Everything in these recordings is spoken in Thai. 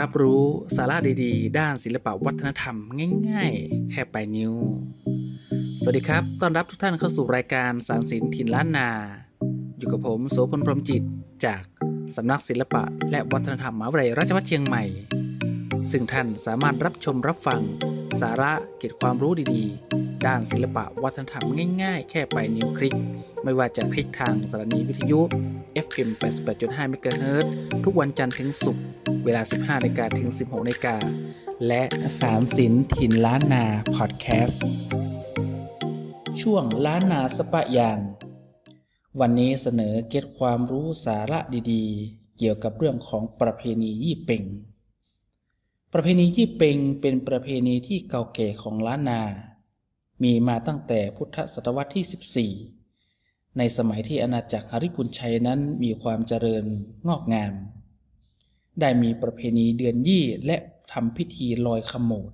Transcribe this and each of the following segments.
รับรู้สาระดีๆ ด้านศิลปวัฒนธรรมง่ายๆ แค่ปลายนิ้ว สวัสดีครับ ต้อนรับทุกท่านเข้าสู่รายการสารสินถิ่นล้านนา อยู่กับผมโสพลพรหมจิต จากสำนักศิลปะ และวัฒนธรรมมหาวิทยาลัยราชภัฏเชียงใหม่ ซึ่งท่านสามารถรับชมรับฟัง สาระเก็บความรู้ดีๆ ด้านศิลปะวัฒนธรรมง่ายๆ แค่ไปนิ้วคลิก ไม่ว่าจะคลิกทางสถานีวิทยุ FM 88.5 MHz ทุกวันจันทร์ถึงศุกร์เวลา 15นาฬิกาถึง 16นาฬิกาและสารสินถิ่นล้านนาพอดแคสต์ช่วงล้านนาสปะยางวันนี้เสนอเก็ตความรู้สาระดีๆ เกี่ยวกับเรื่องของประเพณียี่เป่ง ประเพณียี่เปงเป็นประเพณีที่เก่าแก่ของล้านนา มีมาตั้งแต่พุทธศตวรรษที่ 14 ในสมัยที่อาณาจักรหริพุนชัยนั้นมีความเจริญงอกงาม ได้มีประเพณีเดือนยี่และทำพิธีลอยขโมด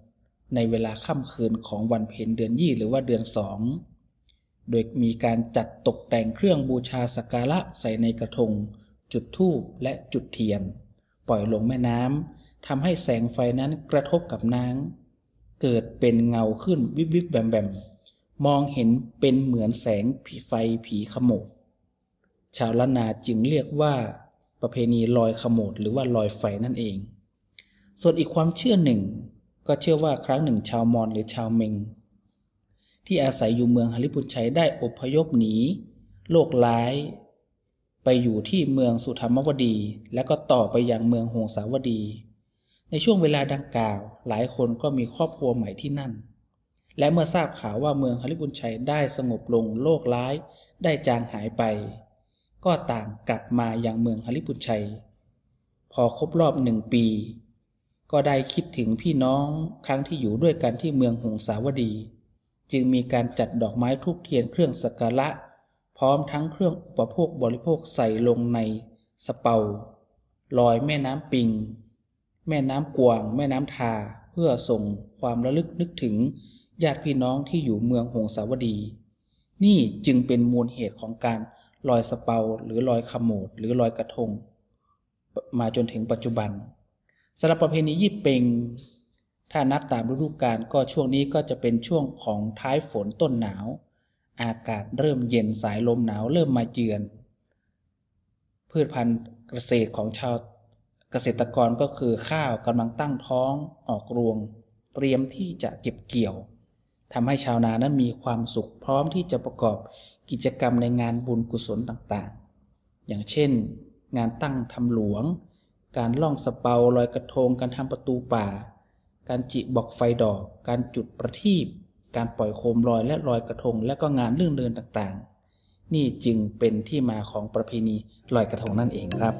ในเวลาค่ำคืนของวันเพ็ญเดือนยี่หรือว่าเดือนสอง โดยมีการจัดตกแต่งเครื่องบูชาสักการะใส่ในกระทง จุดธูปและจุดเทียน ปล่อยลงแม่น้ำ ทำให้แสงไฟนั้นกระทบกับน้ำเกิดเป็นเงาขึ้นวิบวิบแบมแบมมองเห็นเป็นเหมือนแสงผีไฟผีขโมดชาวล้านนาจึงเรียกว่า ประเพณีลอยขโมดหรือว่าลอยไฟนั่นเอง ส่วนอีกความเชื่อหนึ่ง ก็เชื่อว่าครั้งหนึ่งชาวมอญหรือชาวเมง ที่อาศัยอยู่เมืองฮาริพุนชัยได้อพยพหนีโลกร้ายไปอยู่ที่เมืองสุธรรมวดี และก็ต่อไปยังเมืองหงสาวดี ในช่วงเวลาดังกล่าว หลายคนก็มีครอบครัวใหม่ที่นั่น และเมื่อทราบข่าวว่าเมืองฮาริพุนชัยได้สงบลงโลกร้ายได้จางหายไป ก็ต่างกลับมาอยังเมืองฮาริพุนชัย พอครบรอบหนึ่งปี ก็ได้คิดถึงพี่น้องครั้งที่อยู่ด้วยกันที่เมืองหงสาวดี จึงมีการจัดดอกไม้ทูบเทียนเครื่องสักการะ พร้อมทั้งเครื่องอุปโภคบริโภคใส่ลงในสเปาลอยแม่น้ำปิง แม่น้ำกวาง แม่น้ำทา เพื่อส่งความระลึกนึกถึงญาติพี่น้องที่อยู่เมืองหงสาวดี นี่จึงเป็นมูลเหตุของการลอยสเปาหรือลอยขโมดหรือลอยกระทง มาจนถึงปัจจุบันสำหรับประเพณียี่เปงถ้านับตามฤดูกาลก็ช่วงนี้ก็จะเป็นช่วงของท้ายฝนต้นหนาว อากาศเริ่มเย็นสายลมหนาวเริ่มมาเยือน พืชพันธุ์เกษตรของชาว เกษตรกรก็คือข้าวกำลังตั้งท้องออกรวง เตรียมที่จะเก็บเกี่ยวทำให้ชาวนานั้นมีความสุขพร้อมที่จะประกอบกิจกรรมในงานบุญกุศลต่างๆ อย่างเช่น งานตั้งทำหลวง การล่องสเปาลอยกระทง การทำประตูป่า การจิบอกไฟดอก การจุดประทีปการปล่อยโคมลอยและลอยกระทง และก็งานเรื่องเดินต่างๆ นี่จึงเป็นที่มาของประเพณีลอยกระทงนั่นเองครับ